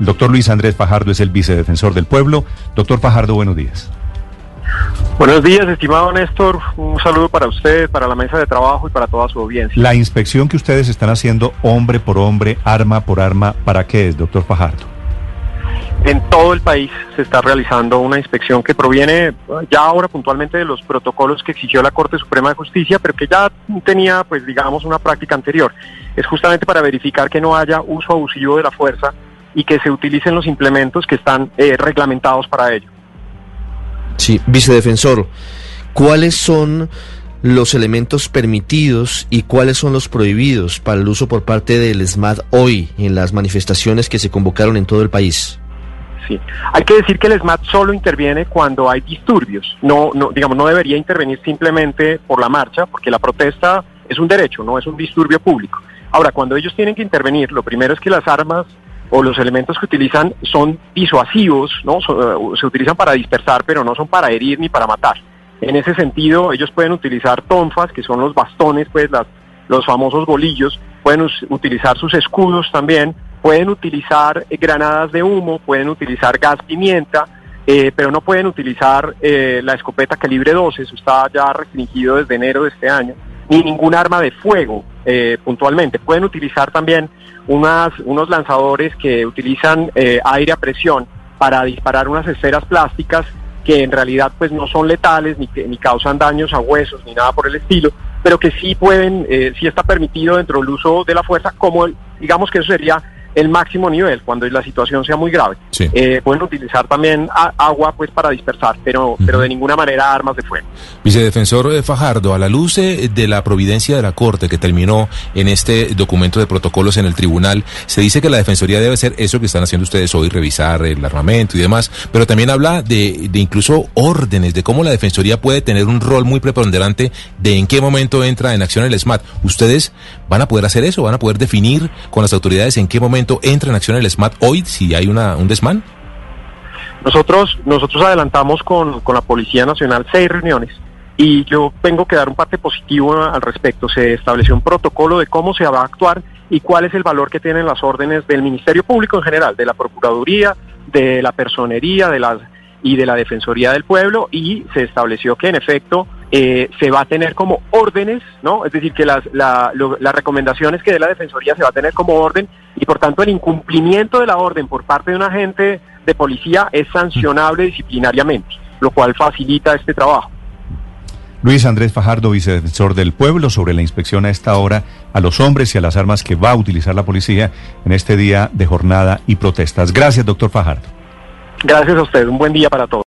El doctor Luis Andrés Fajardo es el vicedefensor del pueblo. Doctor Fajardo, buenos días. Buenos días, estimado Néstor. Un saludo para usted, para la mesa de trabajo y para toda su audiencia. La inspección que ustedes están haciendo hombre por hombre, arma por arma, ¿para qué es, doctor Fajardo? En todo el país se está realizando una inspección que proviene ya ahora puntualmente de los protocolos que exigió la Corte Suprema de Justicia, pero que ya tenía, pues digamos, una práctica anterior. Es justamente para verificar que no haya uso abusivo de la fuerza y que se utilicen los implementos que están eh, reglamentados para ello. Sí, vicedefensor, ¿cuáles son los elementos permitidos y cuáles son los prohibidos para el uso por parte del SMAT hoy en las manifestaciones que se convocaron en todo el país? Sí, hay que decir que el SMAT solo interviene cuando hay disturbios. No, no, digamos, no debería intervenir simplemente por la marcha, porque la protesta es un derecho, no es un disturbio público. Ahora, cuando ellos tienen que intervenir, lo primero es que las armas o los elementos que utilizan son disuasivos, ¿no? Eh, se utilizan para dispersar, pero no son para herir ni para matar. En ese sentido, ellos pueden utilizar tonfas, que son los bastones, pues las, los famosos bolillos, pueden utilizar sus escudos también, pueden utilizar eh, granadas de humo, pueden utilizar gas pimienta, eh, pero no pueden utilizar la escopeta calibre 12, eso está ya restringido desde enero de este año, ni ningún arma de fuego puntualmente. Pueden utilizar también unas, unos lanzadores que utilizan eh, aire a presión para disparar unas esferas plásticas que en realidad pues no son letales ni, ni causan daños a huesos ni nada por el estilo, pero que sí pueden, eh, sí está permitido dentro del uso de la fuerza, como digamos que eso sería el máximo nivel cuando la situación sea muy grave. Eh, pueden utilizar también agua pues para dispersar, pero, pero de ninguna manera armas de fuego. Vicedefensor eh, Fajardo, a la luz eh, de la providencia de la Corte que terminó en este documento de protocolos en el tribunal, se dice que la Defensoría debe hacer eso que están haciendo ustedes hoy, revisar el armamento y demás, pero también habla de, de incluso órdenes, de cómo la Defensoría puede tener un rol muy preponderante de en qué momento entra en acción el SMAT. ¿Ustedes van a poder hacer eso? ¿Van a poder definir con las autoridades en qué momento entra en acción el SMAT hoy si hay una, un desmán? Nosotros, nosotros adelantamos con, con la Policía Nacional seis reuniones y yo tengo que dar un parte positivo al respecto. Se estableció un protocolo de cómo se va a actuar y cuál es el valor que tienen las órdenes del Ministerio Público en general, de la Procuraduría, de la Personería de las, y de la Defensoría del Pueblo y se estableció que en efecto eh, se va a tener como órdenes, ¿no? Es decir, que las, las recomendaciones que dé la Defensoría se va a tener como orden y por tanto el incumplimiento de la orden por parte de un agente de policía es sancionable disciplinariamente, lo cual facilita este trabajo. Luis Andrés Fajardo, vicedefensor del pueblo, sobre la inspección a esta hora a los hombres y a las armas que va a utilizar la policía en este día de jornada y protestas. Gracias, doctor Fajardo. Gracias a usted. Un buen día para todos.